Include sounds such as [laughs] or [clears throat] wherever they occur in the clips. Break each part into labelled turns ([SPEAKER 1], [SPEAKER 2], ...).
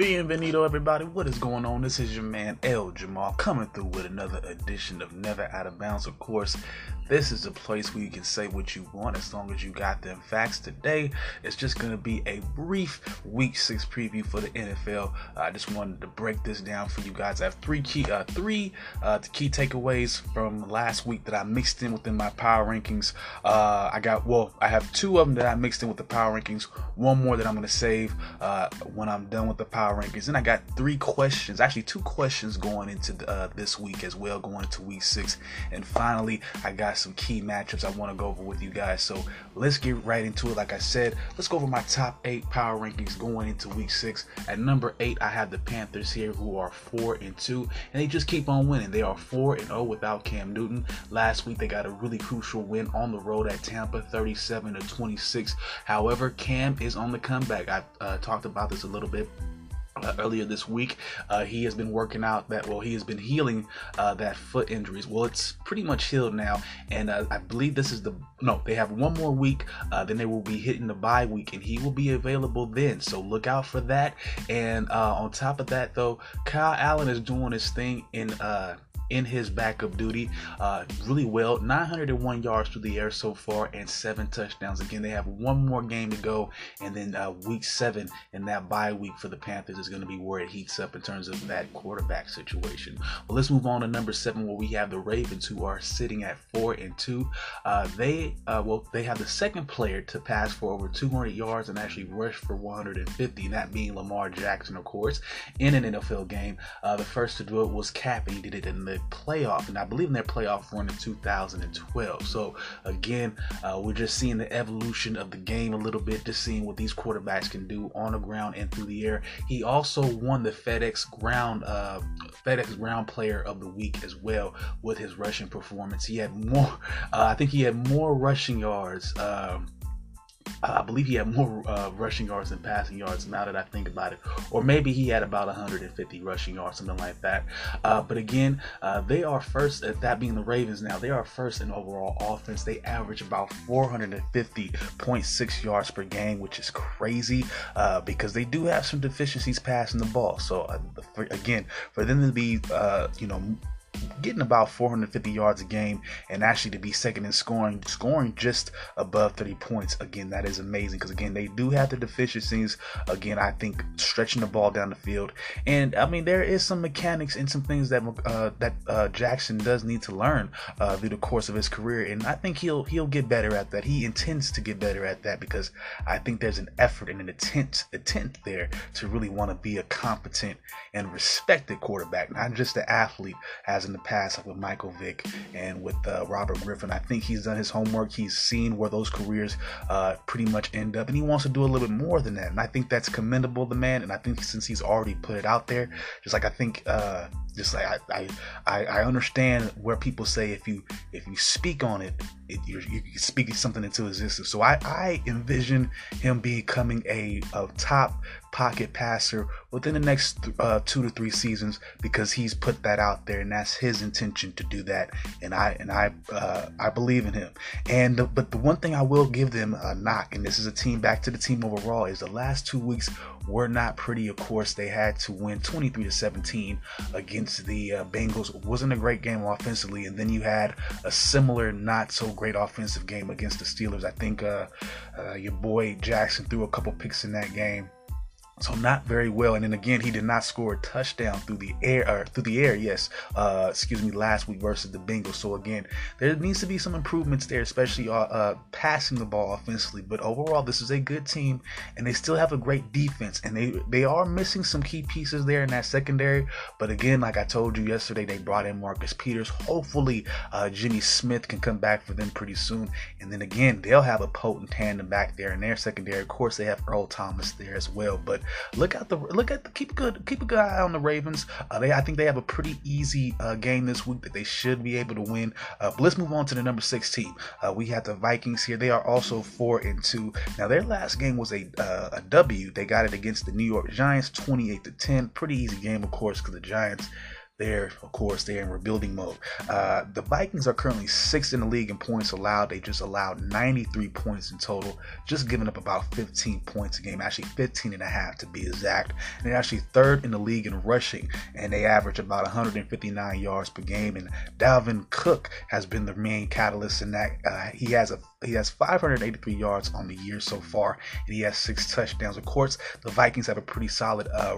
[SPEAKER 1] Bienvenido, everybody. What is going on? This is your man El Jamal coming through with another edition of Never Out of Bounds. Of course, this is a place where you can say what you want as long as you got them facts. Today, it's just going to be a brief Week Six preview for the NFL. I just wanted to break this down for you guys. I have three key, uh, three uh, key takeaways from last week that I mixed in within my power rankings. Uh, I got well, I have two of them that I mixed in with the power rankings. One more that I'm going to save uh, when I'm done with the power rankings. And I got three questions, actually two questions going into uh, this week as well, going into Week Six. And finally, I got some key matchups I want to go over with you guys. So let's get right into it. Like I said, let's go over my top eight power rankings going into week six. At number eight, I have the Panthers here who are four and two, and they just keep on winning. They are four and oh without Cam Newton. Last week they got a really crucial win on the road at Tampa, 37 to 26. However, Cam is on the comeback. I uh, talked about this a little bit uh, earlier this week. Uh, he has been working out that, well, he has been healing uh, that foot injuries. Well, it's pretty much healed now, and uh, I believe this is the no, they have one more week, uh, then they will be hitting the bye week, and he will be available then. So look out for that. And uh, on top of that, though, Kyle Allen is doing his thing in in his backup duty uh, really well. 901 yards through the air so far and seven touchdowns. Again, they have one more game to go, and then uh, week seven and that bye week for the Panthers is going to be where it heats up in terms of that quarterback situation. Well, let's move on to number seven, where we have the Ravens, who are sitting at four and two. Uh, they uh, well, they have the second player to pass for over 200 yards and actually rush for 150, that being Lamar Jackson, of course, in an NFL game. Uh, the first to do it was Kap, and he did it in the playoff, and I believe in their playoff run in 2012. So again, uh, we're just seeing the evolution of the game a little bit, just seeing what these quarterbacks can do on the ground and through the air. He also won the FedEx Ground uh, FedEx Ground Player of the Week as well with his rushing performance. He had more, [laughs] uh, I think he had more rushing yards. Um, I believe he had more uh, rushing yards than passing yards now that I think about it. Or maybe he had about 150 rushing yards, something like that. Uh, but again, uh, they are first, uh, that being the Ravens now, they are first in overall offense. They average about 450.6 yards per game, which is crazy uh, because they do have some deficiencies passing the ball. So, for, again, for them to be, you know, getting about 450 yards a game and actually to be second in scoring, scoring just above 30 points. Again, that is amazing because again they do have the deficiencies. Again, I think stretching the ball down the field, and I mean there is some mechanics and some things that uh, that uh, Jackson does need to learn uh, through the course of his career, and I think he'll he'll get better at that. He intends to get better at that because I think there's an effort and an intent intent there to really want to be a competent and respected quarterback, not just an athlete as in the past with Michael Vick and with uh, Robert Griffin. I think he's done his homework. He's seen where those careers uh, pretty much end up, and he wants to do a little bit more than that. And I think that's commendable, the man. And I think since he's already put it out there, just like I think uh, just like I, I, I understand where people say if you if you speak on it, it you're, you're speaking something into existence. So I, I envision him becoming a, a top pocket passer within the next uh, two to three seasons because he's put that out there and that's his intention to do that. And I and I uh, I believe in him. And the, but the one thing I will give them a knock, and this is a team back to the team overall, is the last two weeks were not pretty. Of course, they had to win 23 to 17 against the uh, Bengals. Wasn't a great game offensively, and then you had a similar, not so great offensive game against the Steelers. I think uh, uh, your boy Jackson threw a couple picks in that game. So not very well. And then again, he did not score a touchdown through the air or through the air. Yes, uh, excuse me, last week versus the Bengals. So again, there needs to be some improvements there, especially uh, uh, passing the ball offensively. But overall, this is a good team, and they still have a great defense. And they they are missing some key pieces there in that secondary. But again, like I told you yesterday, they brought in Marcus Peters. Hopefully, uh, Jimmy Smith can come back for them pretty soon. And then again, they'll have a potent tandem back there in their secondary. Of course, they have Earl Thomas there as well. But look at the look at the, keep a good keep a good eye on the Ravens. Uh, they I think they have a pretty easy uh, game this week that they should be able to win. Uh, but let's move on to the number six team. Uh, we have the Vikings here. They are also four and two. Now their last game was a uh, a W. They got it against the New York Giants, 28 to 10. Pretty easy game, of course, because the Giants they're, of course, they're in rebuilding mode. Uh, the Vikings are currently sixth in the league in points allowed. They just allowed 93 points in total, just giving up about 15 points a game, actually 15 and a half to be exact. And they're actually third in the league in rushing, and they average about 159 yards per game. And Dalvin Cook has been the main catalyst in that. Uh, he has a he has 583 yards on the year so far, and he has six touchdowns. Of course, the Vikings have a pretty solid uh,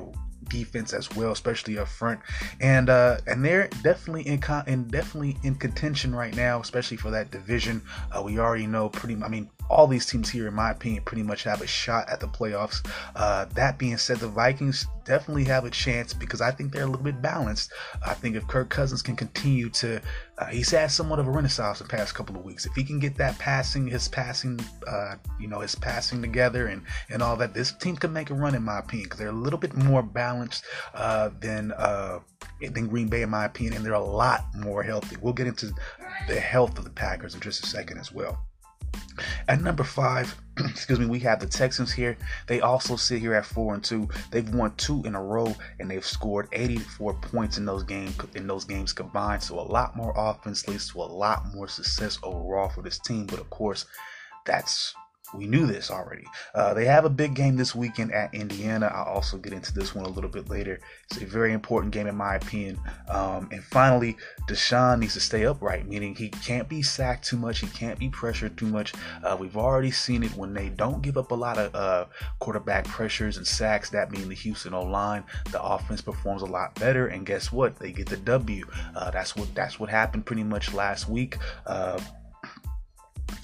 [SPEAKER 1] defense as well, especially up front. And uh, and they're definitely in con- and definitely in contention right now, especially for that division. Uh, we already know pretty. I mean, all these teams here, in my opinion, pretty much have a shot at the playoffs. Uh, that being said, the Vikings definitely have a chance because I think they're a little bit balanced. I think if Kirk Cousins can continue to, uh, he's had somewhat of a renaissance the past couple of weeks. If he can get that passing, his passing, uh, you know, his passing together and and all that, this team can make a run in my opinion because they're a little bit more balanced uh, than uh, than Green Bay in my opinion, and they're a lot more healthy. We'll get into the health of the Packers in just a second as well. At number five, [clears throat] excuse me, we have the Texans here. They also sit here at four and two. They've won two in a row, and they've scored 84 points in those games in those games combined. So a lot more offense leads to a lot more success overall for this team. But of course, that's we knew this already. Uh, they have a big game this weekend at Indiana. I'll also get into this one a little bit later. It's a very important game, in my opinion. Um, and finally, Deshaun needs to stay upright, meaning he can't be sacked too much. He can't be pressured too much. Uh, we've already seen it when they don't give up a lot of uh, quarterback pressures and sacks, that being the Houston O line, the offense performs a lot better. And guess what? They get the W. Uh, that's what that's what happened pretty much last week.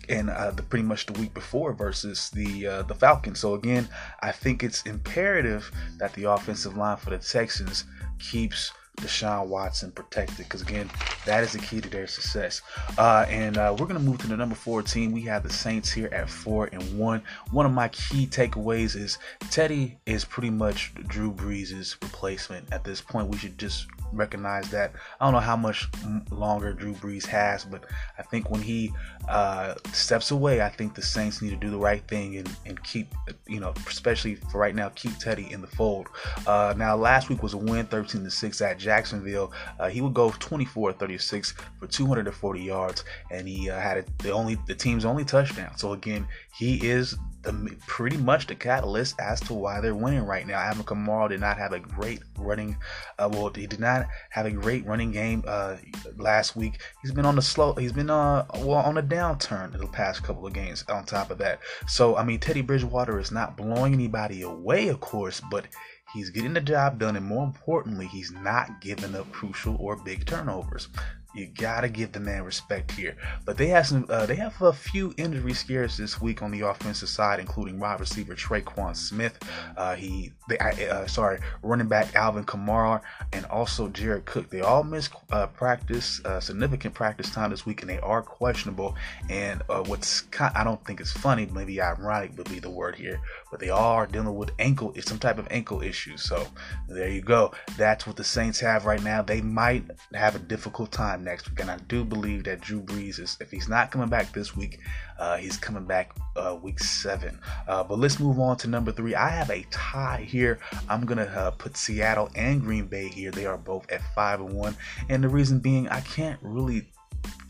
[SPEAKER 1] And uh, the pretty much the week before versus the uh, the Falcons. So again, I think it's imperative that the offensive line for the Texans keeps Deshaun Watson protected because again, that is the key to their success. Uh, and uh, we're gonna move to the number four team. We have the Saints here at four and one. One of my key takeaways is Teddy is pretty much Drew Brees' replacement at this point. We should just recognize that. I don't know how much longer Drew Brees has, but I think when he uh, steps away, I think the Saints need to do the right thing and, and keep, you know, especially for right now, keep Teddy in the fold. Uh, now, last week was a win, 13 to six at Jacksonville. Uh, he would go 24 36 for 240 yards, and he uh, had the only the team's only touchdown. So again, he is the pretty much the catalyst as to why they're winning right now. Alvin Kamara did not have a great running, uh, well, he did not have a great running game uh, last week. He's been on the slow, he's been uh, well on a downturn in the past couple of games. On top of that, so I mean, Teddy Bridgewater is not blowing anybody away, of course, but he's getting the job done, and more importantly, he's not giving up crucial or big turnovers. You gotta give the man respect here. But they have some. Uh, they have a few injury scares this week on the offensive side, including wide receiver Tre'Quan Smith. Uh, he, they, uh, sorry, running back Alvin Kamara, and also Jared Cook. They all missed uh, practice, uh, significant practice time this week, and they are questionable. And uh, what's kind, I don't think it's funny, maybe ironic would be the word here, but they all are dealing with ankle, some type of ankle issues. So there you go. That's what the Saints have right now. They might have a difficult time time next week. And I do believe that Drew Brees is, if he's not coming back this week, uh, he's coming back uh, week seven. Uh, but let's move on to number three. I have a tie here. I'm gonna uh, put Seattle and Green Bay here. They are both at five and one, and the reason being I can't really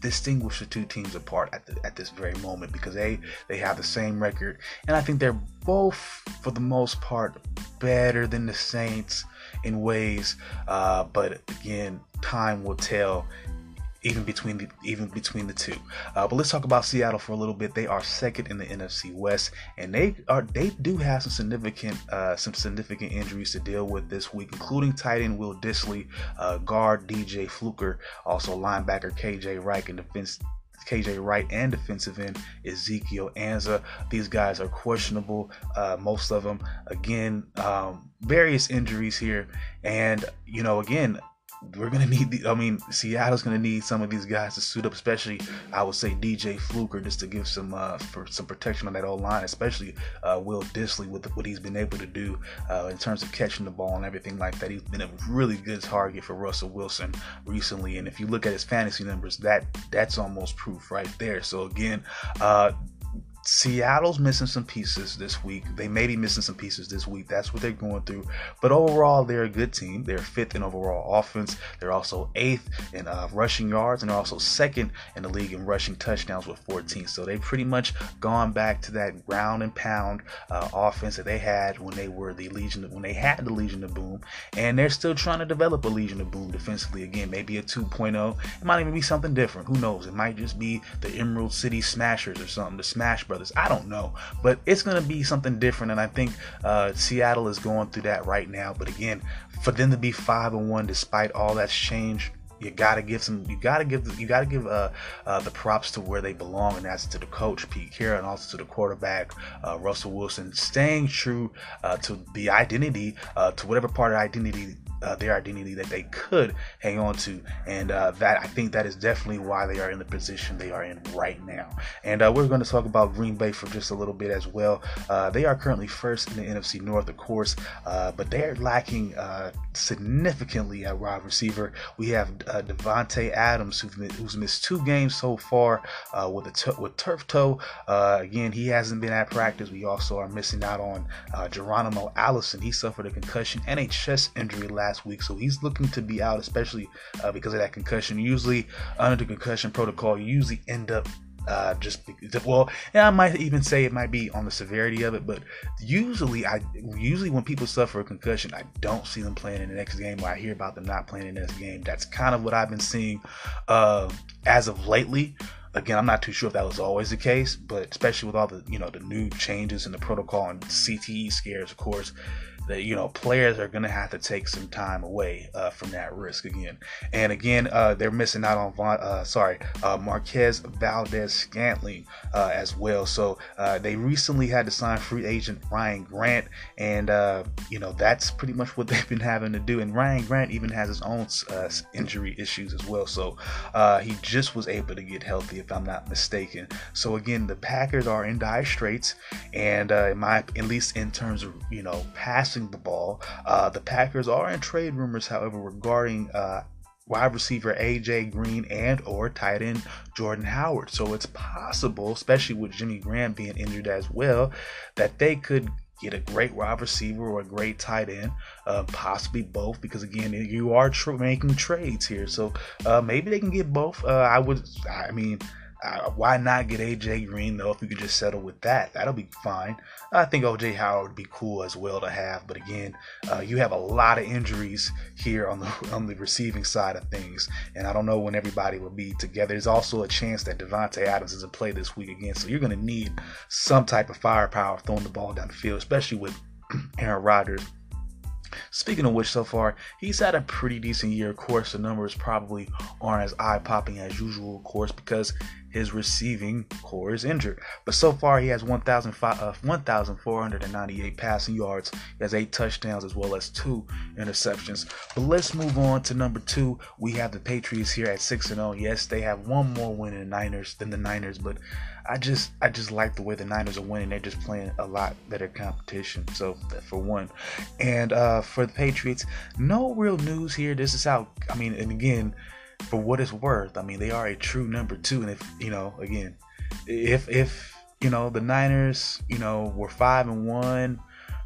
[SPEAKER 1] distinguish the two teams apart at, the, at this very moment because they they have the same record and I think they're both for the most part better than the Saints in ways uh, but again time will tell even between the even between the two. Uh, but let's talk about Seattle for a little bit. They are second in the NFC West, and they are they do have some significant uh, some significant injuries to deal with this week, including tight end Will Dissly, uh, guard DJ Fluker, also linebacker KJ Wright, and defense KJ Wright and defensive end Ezekiel Ansah. These guys are questionable, uh, most of them. Again, um, various injuries here. And, you know, again, we're gonna need the, I mean Seattle's gonna need some of these guys to suit up, especially I would say DJ Fluker just to give some uh, for some protection on that old line, especially uh, Will Dissly with what he's been able to do uh, in terms of catching the ball and everything like that. He's been a really good target for Russell Wilson recently, and if you look at his fantasy numbers, that that's almost proof right there. So again, uh, Seattle's missing some pieces this week. They may be missing some pieces this week. That's what they're going through. But overall, they're a good team. They're fifth in overall offense. They're also eighth in uh, rushing yards, and they're also second in the league in rushing touchdowns with 14. So they've pretty much gone back to that ground and pound uh, offense that they had when they were the Legion, when they had the Legion of Boom, and they're still trying to develop a Legion of Boom defensively. Again, maybe a 2.0. It might even be something different. Who knows? It might just be the Emerald City Smashers or something, the Smash Brothers brothers. I don't know, but it's going to be something different, and I think uh, Seattle is going through that right now. But again, for them to be five and one despite all that's changed, you gotta give some. You gotta give. You gotta give uh, uh, the props to where they belong, and that's to the coach Pete Carroll, and also to the quarterback uh, Russell Wilson, staying true uh, to the identity, uh, to whatever part of identity uh, their identity that they could hang on to, and uh, that I think that is definitely why they are in the position they are in right now. And uh, we're going to talk about Green Bay for just a little bit as well. Uh, they are currently first in the NFC North, of course, uh, but they are lacking uh, significantly at wide receiver. We have uh, Davante Adams, who's missed two games so far with a t- with turf toe. again, he hasn't been at practice. We also are missing out on Geronimo Allison. He suffered a concussion and a chest injury last last week, so he's looking to be out, especially uh, because of that concussion. Usually, under the concussion protocol, you usually end up uh, just well, and I might even say it might be on the severity of it, but usually I usually when people suffer a concussion, I don't see them playing in the next game. Or I hear about them not playing in the next game. That's kind of what I've been seeing uh, as of lately. Again, I'm not too sure if that was always the case, but especially with all the you know the new changes in the protocol and CTE scares, of course, that you know players are going to have to take some time away uh, from that risk again. And again, uh, they're missing out on Von, uh, sorry uh, Marquez Valdes Scantling uh, as well. So uh, they recently had to sign free agent Ryan Grant, and you know that's pretty much what [laughs] they've been having to do. And Ryan Grant even has his own injury issues as well. So he just was able to get healthy, if I'm not mistaken. So again, the Packers are in dire straits, and in my at least in terms of you know passing passing the ball. Uh, the Packers are in trade rumors, however, regarding uh, wide receiver AJ Green and or tight end Jordan Howard. So it's possible, especially with Jimmy Graham being injured as well, that they could get a great wide receiver or a great tight end, uh, possibly both, because again, you are tr- making trades here. So uh, maybe they can get both. Uh, I would, I mean, uh, why not get AJ Green though? If you could just settle with that, that'll be fine. I think OJ Howard would be cool as well to have, but again, uh, you have a lot of injuries here on the [laughs] on the receiving side of things, and I don't know when everybody will be together. There's also a chance that Davante Adams doesn't play this week again, so you're going to need some type of firepower throwing the ball down the field, especially with [clears throat] Aaron Rodgers Speaking of which, so far, he's had a pretty decent year. Of course, the numbers probably aren't as eye popping as usual, of course, because his receiving corps is injured. But so far, he has 1,498 uh, passing yards. He has eight touchdowns as well as two interceptions. But let's move on to number two. We have the Patriots here at 6 0. Yes, they have one more win in the Niners than the Niners, but I just I just like the way the Niners are winning. They're just playing a lot better competition. So for one, and uh, for the Patriots, no real news here. This is how I mean, and again, for what it's worth, I mean they are a true number two. And if you know, again, if if you know the Niners, you know, were five and one,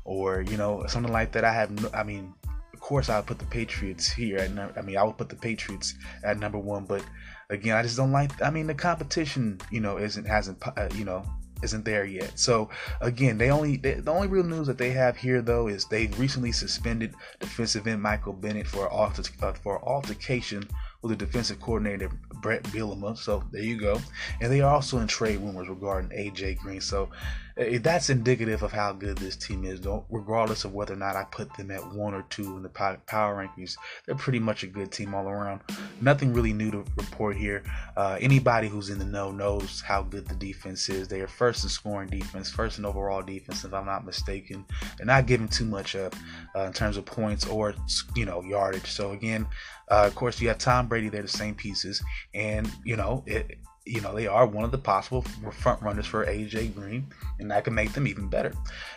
[SPEAKER 1] or you know something like that, I have no, I mean of course I would put the Patriots here. At, I mean, I would put the Patriots at number one, but again, I just don't like. I mean, the competition, you know, isn't hasn't uh, you know isn't there yet. So again, they only they, the only real news that they have here though is they recently suspended defensive end Michael Bennett for alter, uh, for altercation with the defensive coordinator Bret Bielema. So there you go. And they are also in trade rumors regarding AJ Green. So uh, that's indicative of how good this team is. Don't regardless of whether or not I put them at one or two in the power rankings, they're pretty much a good team all around. Nothing really new to report here. Uh, anybody who's in the know knows how good the defense is. They are first in scoring defense, first in overall defense, if I'm not mistaken. They're not giving too much up uh, in terms of points or you know yardage. So again, uh, of course, you have Tom Brady They're the same pieces, and you know it you know, they are one of the possible front runners for AJ Green, and that can make them even better.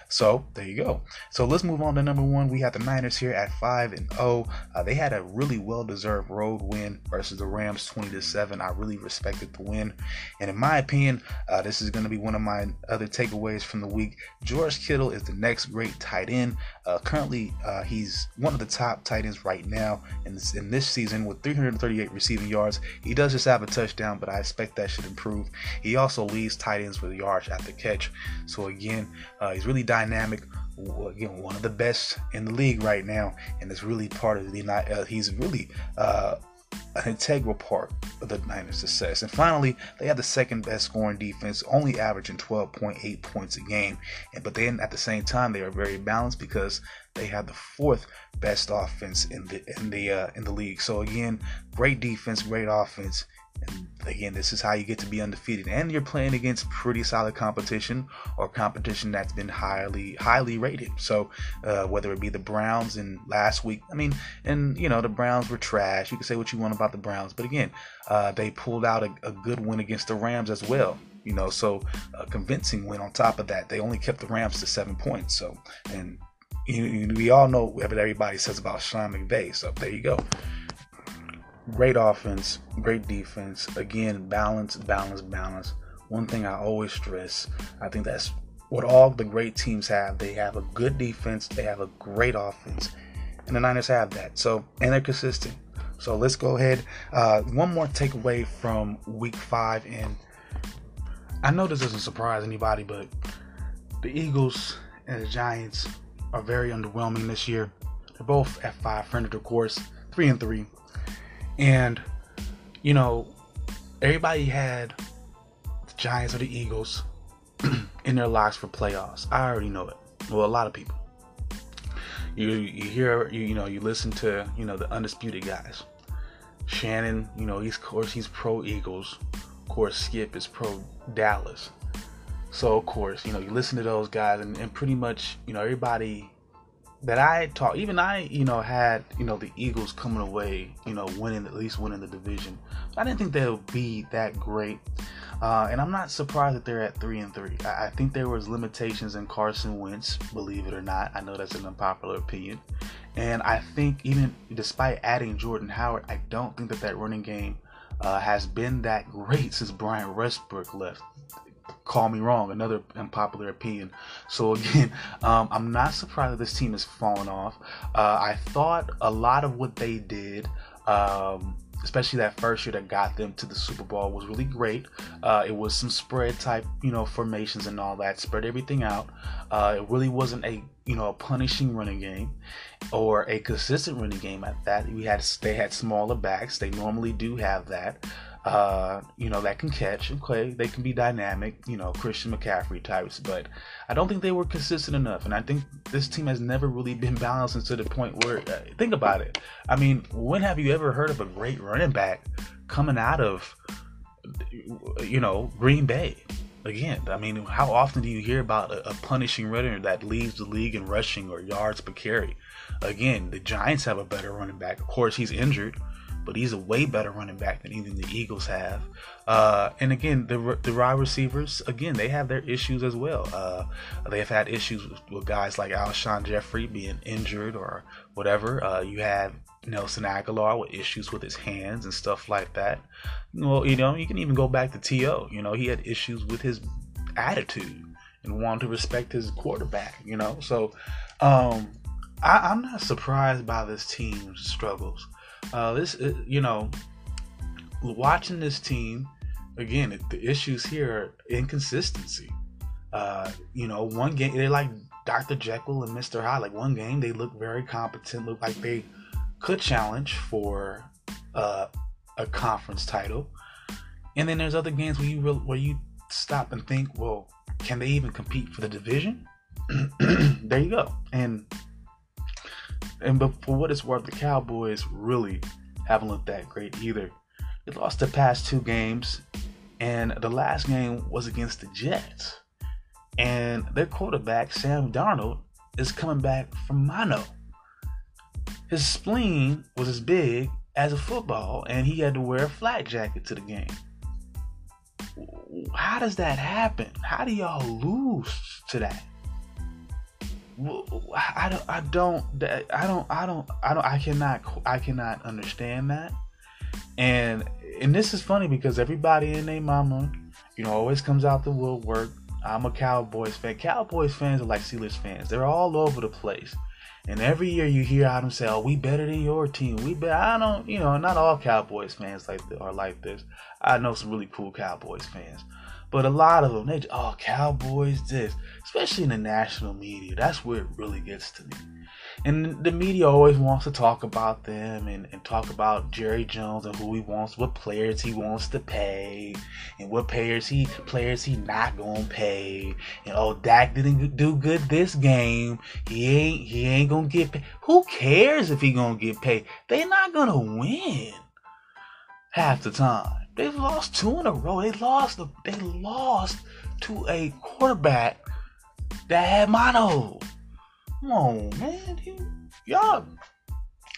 [SPEAKER 1] So there you go. So let's move on to number one. We have the Niners here at five and zero. Oh. Uh, they had a really well-deserved road win versus the Rams, twenty to seven. I really respected the win, and in my opinion, uh, this is going to be one of my other takeaways from the week. George Kittle is the next great tight end. Uh, currently, uh, he's one of the top tight ends right now in this, in this season with 338 receiving yards. He does just have a touchdown, but I expect that should improve. He also leads tight ends with yards after the catch. So again, uh, he's really dynamic. Again, one of the best in the league right now, and it's really part of the. Uh, he's really uh, an integral part of the Niners' success. And finally, they have the second best scoring defense, only averaging 12.8 points a game. And but then at the same time, they are very balanced because they have the fourth best offense in the in the uh, in the league. So again, great defense, great offense, and again, this is how you get to be undefeated. And you're playing against pretty solid competition or competition that's been highly, highly rated. So uh, whether it be the Browns in last week, I mean, and you know, the Browns were trash. You can say what you want about the Browns, but again, uh, they pulled out a, a good win against the Rams as well you know so a convincing win on top of that they only kept the rams to seven points so and you, you, we all know what everybody says about sean mcvay so there you go Great offense, great defense. Again, balance, balance, balance. One thing I always stress, I think that's what all the great teams have. They have a good defense, they have a great offense, and the Niners have that. So, and they're consistent. So let's go ahead. Uh, one more takeaway from Week Five, and I know this doesn't surprise anybody, but the Eagles and the Giants are very underwhelming this year. They're both at 500, of course, three and three. And, you know, everybody had the Giants or the Eagles [clears throat] in their locks for playoffs. I already know it. Well, a lot of people. You you hear you, you know you listen to you know the undisputed guys. Shannon, you know he's of course he's pro Eagles. Of course Skip is pro Dallas. So of course you know you listen to those guys and, and pretty much you know everybody that I talk, even I, you know, had, you know, the Eagles coming away, you know, winning, at least winning the division. I didn't think they would be that great. Uh, and I'm not surprised that they're at three and three. I, I, think there was limitations in Carson Wentz, believe it or not. I know that's an unpopular opinion. And I think even despite adding Jordan Howard, I don't think that that running game uh, has been that great since Brian Westbrook left call me wrong, another unpopular opinion. So again, [laughs] um, I'm not surprised that this team has fallen off. Uh, I thought a lot of what they did. Um, especially that first year that got them to the Super Bowl was really great. Uh, it was some spread type, you know, formations and all that, spread everything out. Uh, it really wasn't a, you know, a punishing running game or a consistent running game at that. We had they had smaller backs. They normally do have that uh, you know, that can catch. Okay, they can be dynamic, you know, Christian McCaffrey types, but I don't think they were consistent enough. And I think this team has never really been balanced to the point where, uh, think about it. I mean, when have you ever heard of a great running back coming out of, you know, Green Bay? Again, I mean, how often do you hear about a, a punishing runner that leads the league in rushing or yards per carry? Again, the Giants have a better running back. Of course, he's injured but he's a way better running back than even the Eagles have. Uh, and again, the the wide receivers, again, they have their issues as well. Uh, they have had issues with, with, guys like Alshon Jeffery being injured or whatever. Uh, you have Nelson Agholor with issues with his hands and stuff like that. Well, you know, you can even go back to T.O. You know, he had issues with his attitude and wanted to respect his quarterback, you know. So um, I, am not surprised by this team's struggles. Uh, this, uh, you know, watching this team again, the issues here are inconsistency. Uh, you know, one game they like Dr. Jekyll and Mr. Hyde. Like one game they look very competent, look like they could challenge for uh, a conference title. And then there's other games where you re- where you stop and think, well, can they even compete for the division? [clears throat] there you go. And and but for what it's worth, the Cowboys really haven't looked that great either. They lost the past two games, and the last game was against the Jets. And their quarterback, Sam Darnold, is coming back from mono. His spleen was as big as a football, and he had to wear a flat jacket to the game. how does that happen? How do y'all lose to that? I don't, I don't, I don't, I don't, I don't, I cannot, I cannot understand that. And and this is funny because everybody in their mama, you know, always comes out the woodwork. I'm a Cowboys fan. Cowboys fans are like Steelers fans. They're all over the place. And every year you hear out them say, "Oh, we better than your team. We better." I don't, you know, not all Cowboys fans like are like this. I know some really cool Cowboys fans, but a lot of them, they oh Cowboys this, especially in the national media. That's where it really gets to me. And the media always wants to talk about them and, and talk about Jerry Jones and who he wants, what players he wants to pay, and what players he players he not gonna pay. And oh, Dak didn't do good this game. He ain't he ain't gonna get paid. Who cares if he gonna get paid? They not gonna win half the time. They lost two in a row. They lost. The, they lost to a quarterback that had mono. Come on, man. You, y'all,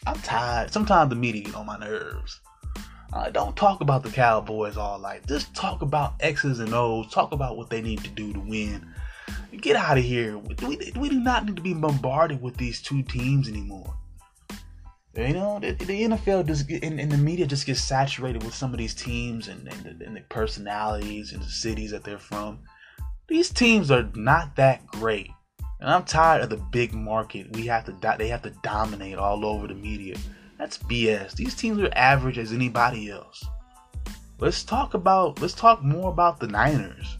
[SPEAKER 1] I'm tired. Sometimes the media get on my nerves. Uh, don't talk about the Cowboys all night. Just talk about X's and O's. Talk about what they need to do to win. Get out of here. We, we do not need to be bombarded with these two teams anymore. You know, the, the NFL just get, and, and, the media just gets saturated with some of these teams and, and, the, and the personalities and the cities that they're from. These teams are not that great. And I'm tired of the big market. We have to they have to dominate all over the media. That's BS. These teams are average as anybody else. Let's talk about let's talk more about the Niners.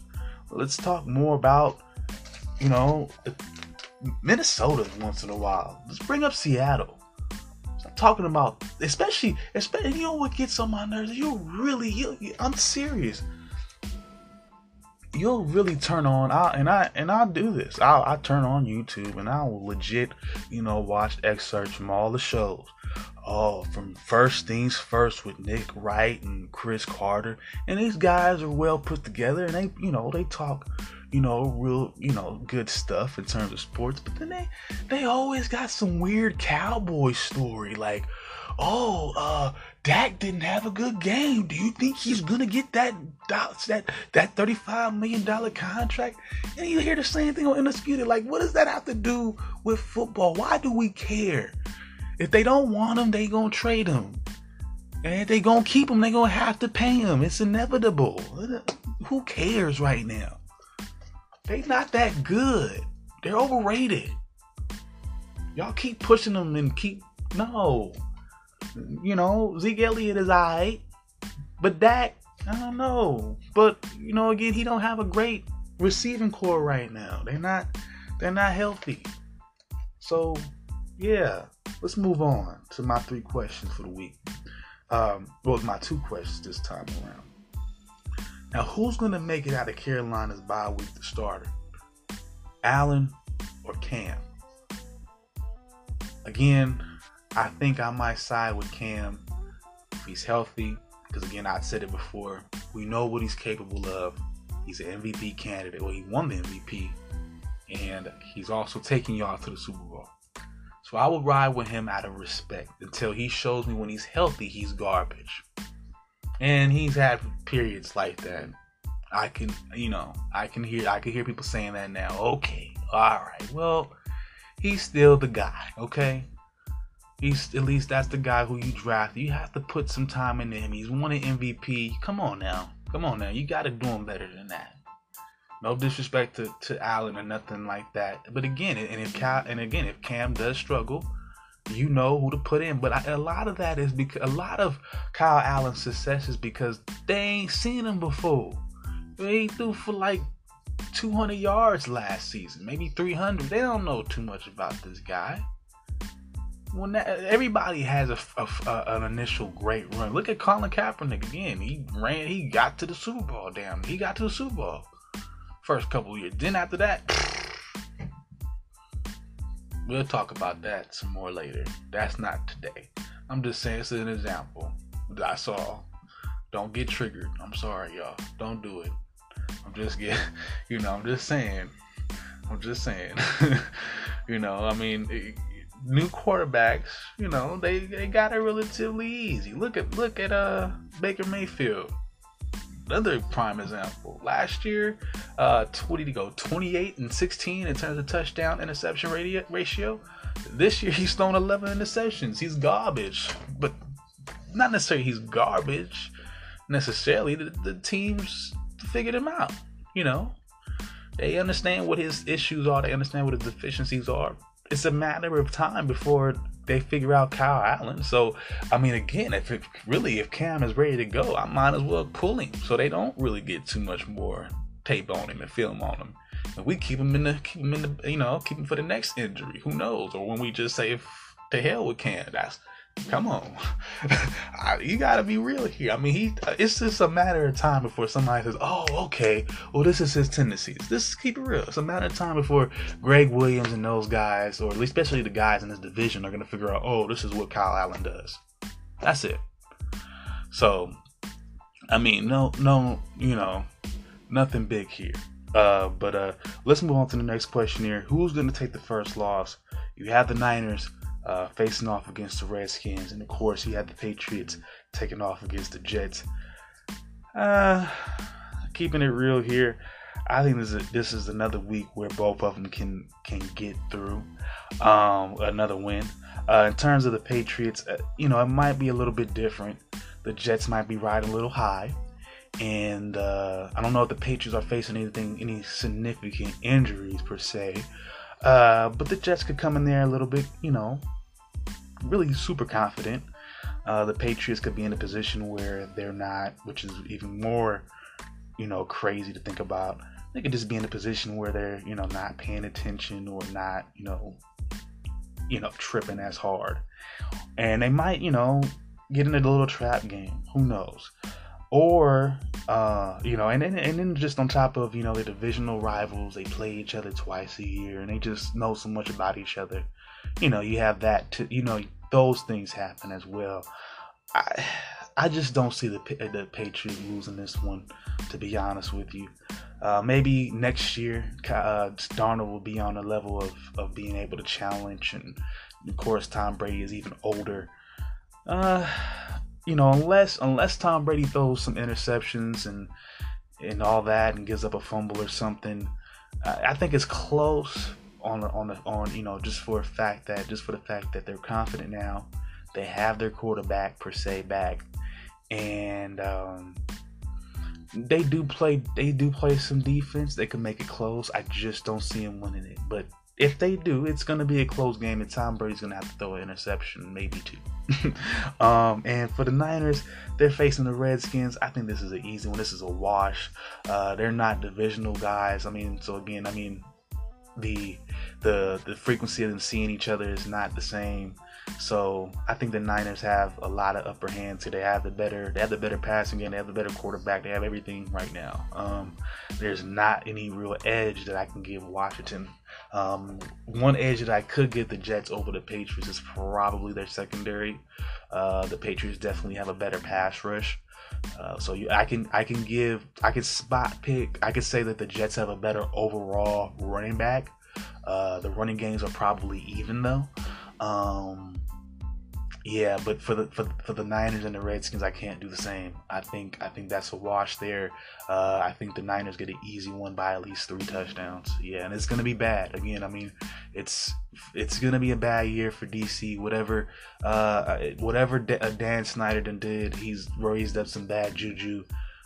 [SPEAKER 1] Let's talk more about you know Minnesota once in a while. Let's bring up Seattle. Talking about especially especially you know what gets on my nerves. You really you, I'm serious you'll really turn on I, and I and I'll do this. I'll I turn on YouTube and I will legit, you know, watch excerpts from all the shows. Oh, from First Things First with Nick Wright and Cris Carter. And these guys are well put together and they, you know, they talk, you know, real, you know, good stuff in terms of sports. But then they they always got some weird cowboy story like, oh, uh, Dak didn't have a good game. Do you think he's gonna get that that that thirty five million dollar contract? And you hear the same thing on Undisputed. Like, what does that have to do with football? Why do we care? If they don't want him, they gonna trade him. And if they gonna keep him, they gonna have to pay him. It's inevitable. Who cares right now? They not that good. They're overrated. Y'all keep pushing them and keep no you know, Zeke Elliott is alright, but Dak, I don't know. But you know, again, he don't have a great receiving corps right now. They're not, they're not healthy. So, yeah, let's move on to my three questions for the week. Um, well, my two questions this time around. Now, who's going to make it out of Carolina's bye week to starter? Allen or Cam? Again, I think I might side with Cam if he's healthy. Because again, I said it before. We know what he's capable of. He's an MVP candidate. Well, he won the MVP, and he's also taking y'all to the Super Bowl. So I will ride with him out of respect until he shows me when he's healthy, he's garbage. And he's had periods like that. I can, you know, I can hear, I can hear people saying that now. Okay, all right. Well, he's still the guy. Okay, He's at least that's the guy who you draft. You have to put some time into him. He's won an MVP. Come on now. Come on now. You got to do him better than that. No disrespect to, to Allen or nothing like that. But again, and if Cal, and again, if Cam does struggle, you know who to put in. But I, a lot of that is because a lot of Kyle Allen's success is because they ain't seen him before. He threw for like 200 yards last season, maybe 300. They don't know too much about this guy when that, everybody has a, a, a, an initial great run. Look at Colin Kaepernick again. He ran. He got to the Super Bowl. Damn, he got to the Super Bowl first couple years. Then after that, we'll talk about that some more later. That's not today. I'm just saying it's an example I saw. Don't get triggered. I'm sorry, y'all. Don't do it. I'm just getting, [laughs] you know, I'm just saying. I'm just saying. [laughs] you know, I mean, it, new quarterbacks, you know, they, they got it relatively easy. Look at look at uh Baker Mayfield. Another prime example. Last year, uh, 20 to go 28 and 16 in terms of touchdown interception ratio. This year, [laughs] he's thrown 11 interceptions. He's garbage, but not necessarily he's garbage. Necessarily, the, the teams figured him out. You know, they understand what his issues are. They understand what his deficiencies are. It's a matter of time before they figure out Kyle Allen. So, I mean, again, if it, really if Cam is ready to go, I might as well pull him so they don't really get too much more tape on him and film on him. And we keep him in the keep him in the you know keep him for the next injury. Who knows? Or when we just say to hell with Cam, that's Come on, [laughs] you gotta be real here. I mean, he. It's just a matter of time before somebody says, "Oh, okay, well, this is his tendencies." This keep it real. It's a matter of time before Gregg Williams and those guys, or at least especially the guys in this division, are gonna figure out, "Oh, this is what Kyle Allen does." That's it. So, I mean, no, no, you know, nothing big here. Uh, but uh, let's move on to the next question here. Who's gonna take the first loss? You have the Niners uh, facing off against the Redskins, and of course you had the Patriots taking off against the Jets. Uh, keeping it real here, I think this is this is another week where both of them can can get through um, another win. Uh, in terms of the Patriots, uh, you know it might be a little bit different. The Jets might be riding a little high, and uh, I don't know if the Patriots are facing anything, any significant injuries per se. Uh, but the Jets could come in there a little bit, you know, really super confident. Uh, the Patriots could be in a position where they're not, which is even more, you know, crazy to think about. They could just be in a position where they're, you know, not paying attention or not, you know, you know, tripping as hard, and they might, you know, get in a little trap game. Who knows? Or, uh, you know, and then and then just on top of, you know, the divisional rivals, they play each other twice a year, and they just know so much about each other you know, you have that to, you know, those things happen as well. I, I just don't see the the Patriots losing this one, to be honest with you. Uh, maybe next year, uh, Darnold will be on the level of, of being able to challenge, and of course, Tom Brady is even older. Uh, you know, unless unless Tom Brady throws some interceptions and and all that, and gives up a fumble or something, I think it's close on on the, on you know just for a fact that just for the fact that they're confident now, they have their quarterback per se back, and um, they do play they do play some defense. They can make it close. I just don't see them winning it. But if they do, it's going to be a close game, and Tom Brady's going to have to throw an interception, maybe two. [laughs] um, and for the Niners, they're facing the Redskins. I think this is an easy one. This is a wash. Uh, they're not divisional guys. I mean, so again, I mean, the the the frequency of them seeing each other is not the same. So I think the Niners have a lot of upper hand here. They have the better they have the better passing game, they have the better quarterback, they have everything right now. Um, there's not any real edge that I can give Washington. Um, one edge that I could give the Jets over the Patriots is probably their secondary. Uh, the Patriots definitely have a better pass rush. Uh, so you, I can I can give I can spot pick I can say that the Jets have a better overall running back. Uh, the running games are probably even though. Um, yeah, but for the for, for the Niners and the Redskins, I can't do the same. I think I think that's a wash there. Uh, I think the Niners get an easy one by at least three touchdowns. Yeah, and it's gonna be bad again. I mean, it's it's gonna be a bad year for DC. Whatever uh, whatever uh, Dan Snyder did, he's raised up some bad juju.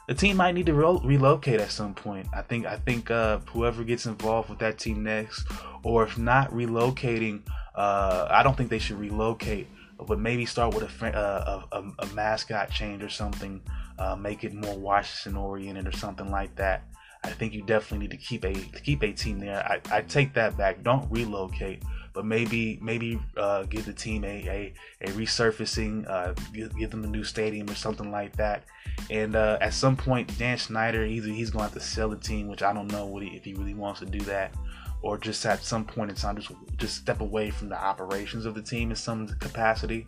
[SPEAKER 1] The team might need to re- relocate at some point. I think I think uh, whoever gets involved with that team next, or if not relocating, uh, I don't think they should relocate but maybe start with a, uh, a, a, a mascot change or something, uh, make it more Washington oriented or something like that. I think you definitely need to keep a to keep a team there. I, I take that back. Don't relocate, but maybe maybe uh, give the team a a, a resurfacing, uh, give, give, them a new stadium or something like that. And uh, at some point, Dan Snyder either he's going to have to sell the team, which I don't know what he, if he really wants to do that, or just at some point in time, just just step away from the operations of the team in some capacity.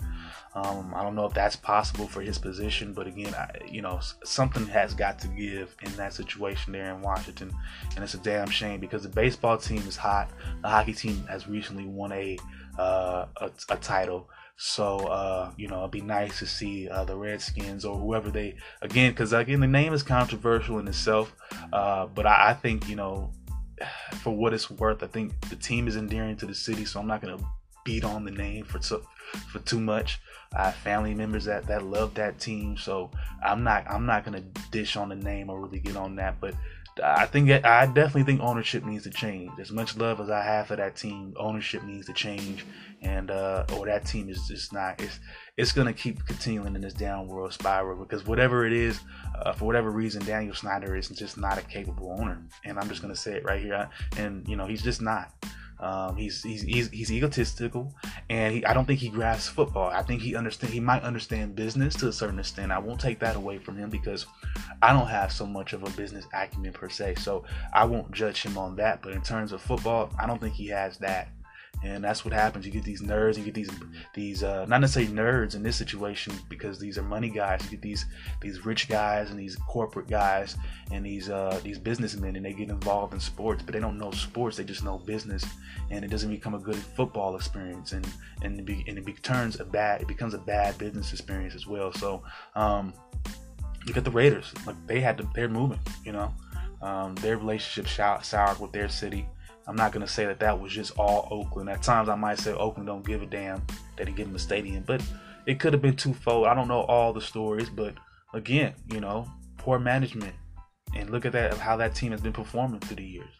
[SPEAKER 1] Um, I don't know if that's possible for his position, but again, I, you know, something has got to give in that situation there in Washington, and it's a damn shame because the baseball team is hot. The hockey team has recently won a uh, a, a, title. So uh, you know, it'd be nice to see uh, the Redskins or whoever they again, because again, the name is controversial in itself. Uh, but I, I, think you know, for what it's worth, I think the team is endearing to the city. So I'm not gonna beat on the name for so, for too much. I have family members that that love that team, so I'm not I'm not gonna dish on the name or really get on that. But I think I definitely think ownership needs to change. As much love as I have for that team, ownership needs to change, and uh, or that team is just not. It's it's gonna keep continuing in this downward spiral because whatever it is, uh, for whatever reason, Daniel Snyder is just not a capable owner, and I'm just gonna say it right here. And you know, he's just not. Um, he's, he's, he's he's egotistical, and he, I don't think he grasps football. I think he understand he might understand business to a certain extent. I won't take that away from him because I don't have so much of a business acumen per se, so I won't judge him on that. But in terms of football, I don't think he has that and that's what happens. You get these nerds, you get these these uh, not necessarily nerds in this situation because these are money guys. You get these these rich guys and these corporate guys and these uh, these businessmen, and they get involved in sports, but they don't know sports. They just know business, and it doesn't become a good football experience, and and it, be, and it turns a bad. It becomes a bad business experience as well. So um, look at the Raiders. Like they had to, they're moving. You know, um, their relationship soured with their city. I'm not gonna say that that was just all Oakland. At times, I might say Oakland don't give a damn that he give him a stadium, but it could have been twofold. I don't know all the stories, but again, you know, poor management, and look at that of how that team has been performing through the years.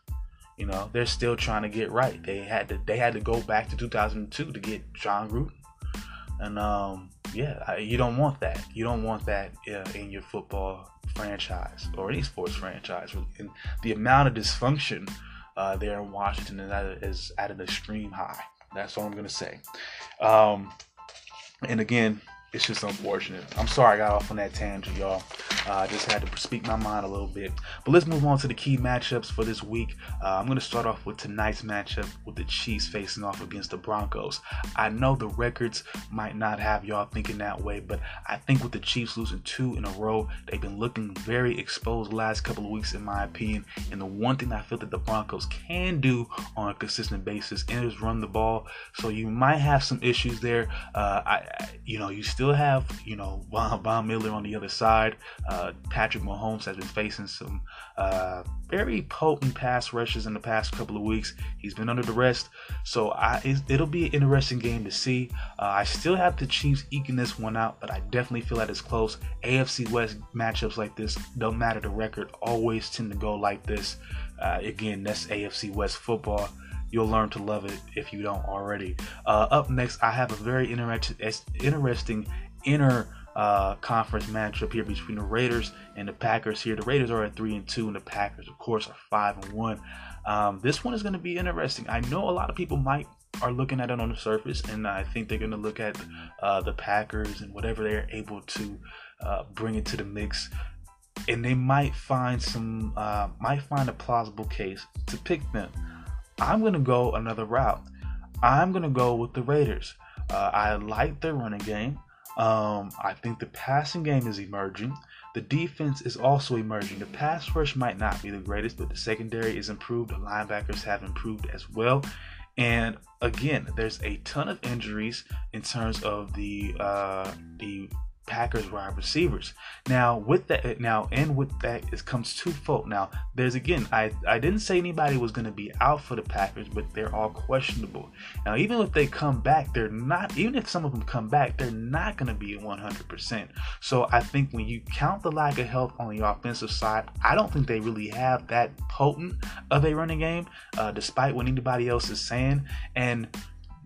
[SPEAKER 1] You know, they're still trying to get right. They had to they had to go back to 2002 to get Jon Gruden, and um, yeah, you don't want that. You don't want that uh, in your football franchise or any sports franchise. And the amount of dysfunction uh, there in Washington is at an extreme high. That's all I'm gonna say. Um, and again, it's just unfortunate. I'm sorry I got off on that tangent, y'all. Uh, I just had to speak my mind a little bit. But let's move on to the key matchups for this week. Uh, I'm going to start off with tonight's matchup with the Chiefs facing off against the Broncos. I know the records might not have y'all thinking that way, but I think with the Chiefs losing two in a row, they've been looking very exposed last couple of weeks, in my opinion. And the one thing I feel that the Broncos can do on a consistent basis is run the ball. So you might have some issues there. Uh, I, you know, you still still have, you know, [laughs] Von, Miller on the other side. Uh, Patrick Mahomes has been facing some uh, very potent pass rushes in the past couple of weeks. He's been under the rest, so I, it'll be an interesting game to see. Uh, I still have the Chiefs eking this one out, but I definitely feel that it's close. AFC West matchups like this don't matter the record; always tend to go like this. Uh, again, that's AFC West football you'll learn to love it if you don't already. Uh, up next, I have a very interesting, interesting inner uh, conference matchup here between the Raiders and the Packers. Here, the Raiders are at three and two, and the Packers, of course, are five and one. Um, this one is going to be interesting. I know a lot of people might are looking at it on the surface, and I think they're going to look at uh, the Packers and whatever they're able to uh, bring into the mix, and they might find some uh, might find a plausible case to pick them. I'm going to go another route. I'm going to go with the Raiders. Uh, I like their running game. Um, I think the passing game is emerging. The defense is also emerging. The pass rush might not be the greatest, but the secondary is improved. The linebackers have improved as well. And again, there's a ton of injuries in terms of the uh, the Packers wide receivers. Now, with that, now and with that, it comes twofold. Now, there's again, I I didn't say anybody was going to be out for the Packers, but they're all questionable. Now, even if they come back, they're not. Even if some of them come back, they're not going to be 100%. So I think when you count the lack of health on the offensive side, I don't think they really have that potent of a running game, uh, despite what anybody else is saying. And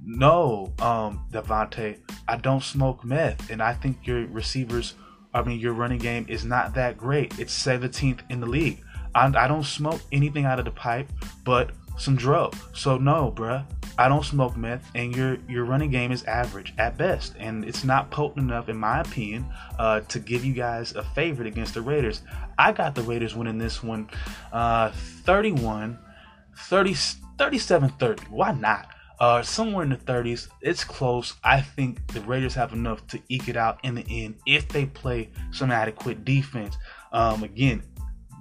[SPEAKER 1] no, um, Davante, I don't smoke meth, and I think your receivers, I mean, your running game is not that great. It's 17th in the league. I, I don't smoke anything out of the pipe, but some drugs. So no, bruh, I don't smoke meth, and your your running game is average at best, and it's not potent enough, in my opinion, uh, to give you guys a favorite against the Raiders. I got the Raiders winning this one, uh, 31, 30, 37 30. Why not? Uh, somewhere in the 30s. It's close. I think the Raiders have enough to eke it out in the end if they play some adequate defense. Um, again,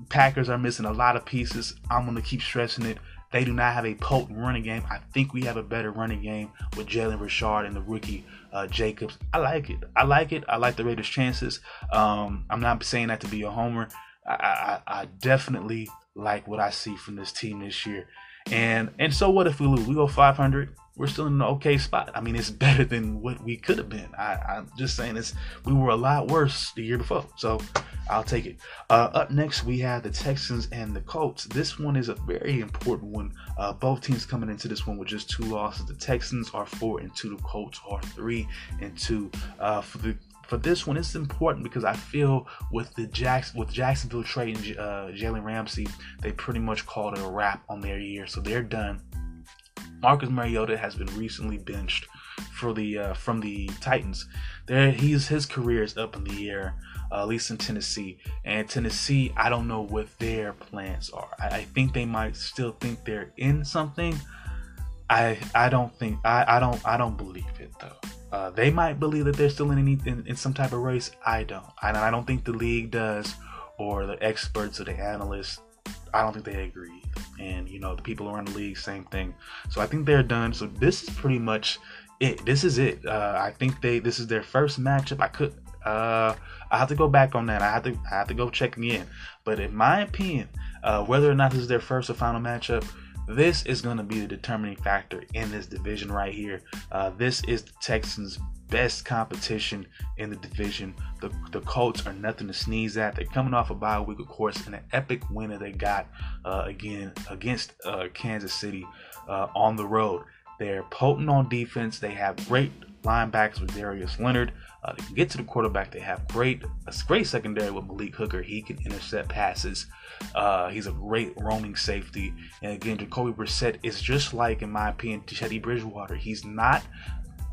[SPEAKER 1] Packers are missing a lot of pieces. I'm going to keep stressing it. They do not have a potent running game. I think we have a better running game with Jalen Richard and the rookie uh, Jacobs. I like it. I like it. I like the Raiders' chances. Um, I'm not saying that to be a homer. I, I, I definitely like what I see from this team this year. And and so what if we lose? We go 500. We're still in an okay spot. I mean, it's [laughs] better than what we could have been. I, I'm just saying this. We were a lot worse the year before, so I'll take it. Uh, up next, we have the Texans and the Colts. This one is a very important one. Uh, both teams coming into this one with just two losses. The Texans are four and two. The Colts are three and two. Uh, for the for this one, it's important because I feel with the Jacks with Jacksonville trading uh, Jalen Ramsey, they pretty much called it a wrap on their year, so they're done. Marcus Mariota has been recently benched for the uh, from the Titans. There, he's his career is up in the air, uh, at least in Tennessee. And Tennessee, I don't know what their plans are. I, I think they might still think they're in something. I I don't think I, I don't I don't believe it though. Uh, they might believe that they're still in, any, in, in some type of race. I don't. I, I don't think the league does, or the experts or the analysts. I don't think they agree. And you know the people around the league, same thing. So I think they're done. So this is pretty much it. This is it. Uh, I think they this is their first matchup. I could. Uh, I have to go back on that. I have to. I have to go check again. But in my opinion, uh, whether or not this is their first or final matchup, this is going to be the determining factor in this division right here. Uh, this is the Texans' best competition in the division. The, the Colts are nothing to sneeze at. They're coming off a bye week, of course, and an epic win that they got uh, again against uh, Kansas City uh, on the road. They're potent on defense. They have great linebackers with Darius Leonard. Uh, they can get to the quarterback. They have great a great secondary with Malik Hooker. He can intercept passes. Uh, he's a great roaming safety. And again, Jacoby Brissett is just like, in my opinion, Teddy Bridgewater. He's not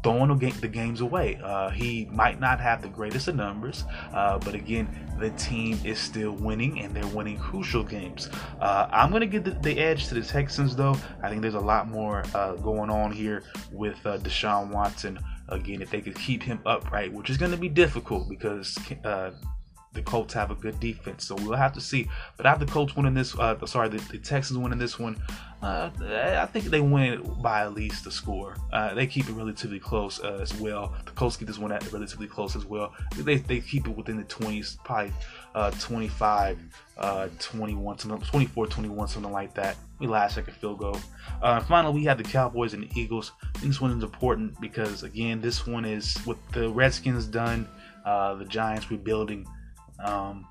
[SPEAKER 1] throwing the games away. Uh, he might not have the greatest of numbers, uh, but again, the team is still winning and they're winning crucial games. Uh, I'm going to give the, the, edge to the Texans, though. I think there's a lot more uh, going on here with uh, Deshaun Watson. Again, if they could keep him upright, which is going to be difficult because uh, the Colts have a good defense, so we'll have to see. But I have the Colts winning this. Uh, sorry, the, the, Texans winning this one. Uh, I think they win by at least a score. Uh, they keep it relatively close uh, as well. The Colts keep this one at relatively close as well. They, they keep it within the 20s, probably uh, 25, uh, 21, 24, 21, something like that. We last second field goal. Uh, finally, we have the Cowboys and the Eagles. this one is important because again, this one is with the Redskins done, the Giants rebuilding. Um,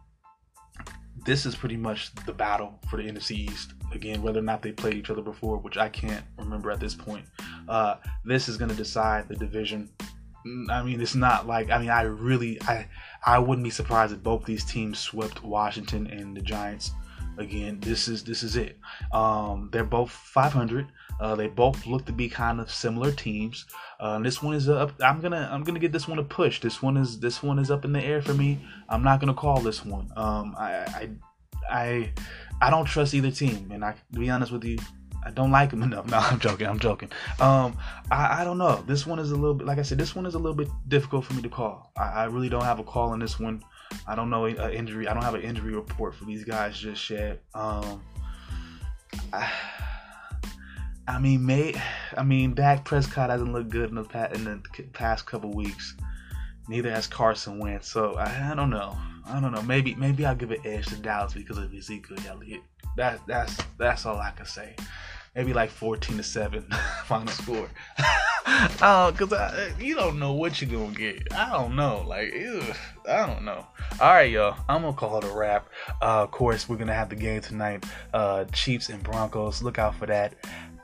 [SPEAKER 1] this is pretty much the battle for the NFC East. Again, whether or not they played each other before, which I can't remember at this point. Uh, this is going to decide the division. I mean, it's not like I mean, I really, I, I wouldn't be surprised if both these teams swept Washington and the Giants. Again, this is this is it. Um, they're both 500. Uh, they both look to be kind of similar teams. Uh, this one is up. I'm gonna I'm gonna give this one a push. This one is this one is up in the air for me. I'm not gonna call this one. Um, I I I, I don't trust either team, and I to be honest with you, I don't like them [laughs] enough. No, I'm joking. I'm joking. Um, I, I don't know. This one is a little bit, like I said, this one is a little bit difficult for me to call. I, I really don't have a call on this one. I don't know an injury. I don't have an injury report for these guys just yet. Um, I, I mean, may I mean, Dak Prescott hasn't looked good in the past, in the past couple weeks. Neither has Carson Wentz. So I, I, don't know. I don't know. Maybe maybe I'll give an edge to Dallas because of Ezekiel Elliott. That that's that's all I can say. Maybe like fourteen to seven [laughs] final score. [laughs] Oh, cause I, you don't know what you're gonna get. I don't know. Like, ew, I don't know. All right, y'all. I'm gonna call it a wrap. Uh, of course, we're gonna have the game tonight. Uh, Chiefs and Broncos. Look out for that.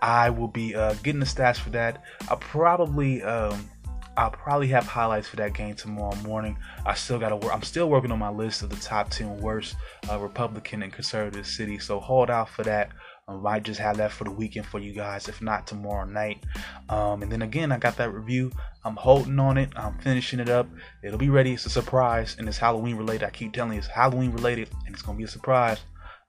[SPEAKER 1] I will be uh, getting the stats for that. I'll probably um, I'll probably have highlights for that game tomorrow morning. I still got to work. I'm still working on my list of the top 10 worst uh, Republican and conservative cities. So hold out for that. I might just have that for the weekend for you guys, if not tomorrow night. Um, and then again, I got that review. I'm holding on it. I'm finishing it up. It'll be ready. It's a surprise, and it's Halloween related. I keep telling you, it's Halloween related, and it's gonna be a surprise.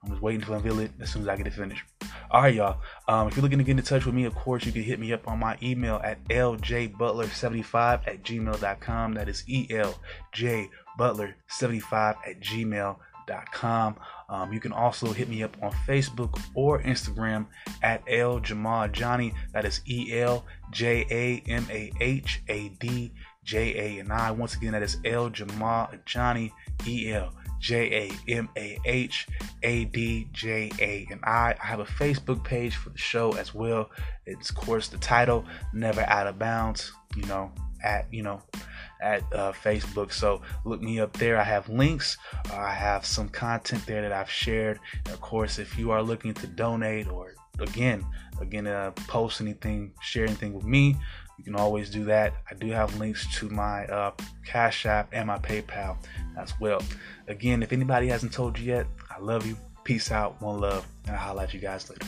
[SPEAKER 1] I'm just waiting to unveil it as soon as I get it finished. All right, y'all. Um, if you're looking to get in touch with me, of course, you can hit me up on my email at ljbutler75 at gmail.com. That is E L J Butler75 at gmail.com. Um, you can also hit me up on Facebook or Instagram at L Jamal Johnny. That is E L J A M A H A D J A and I. Once again, that is L Jamal Johnny E L J A M A H A D J A and I. I have a Facebook page for the show as well. It's of course the title Never Out of Bounds. You know, at you know at uh, Facebook. So look me up there. I have links. I have some content there that I've shared. And of course, if you are looking to donate or again, again, uh, post anything, share anything with me, you can always do that. I do have links to my uh, Cash App and my PayPal as well. Again, if anybody hasn't told you yet, I love you. Peace out. One love. And I'll holla at you guys later.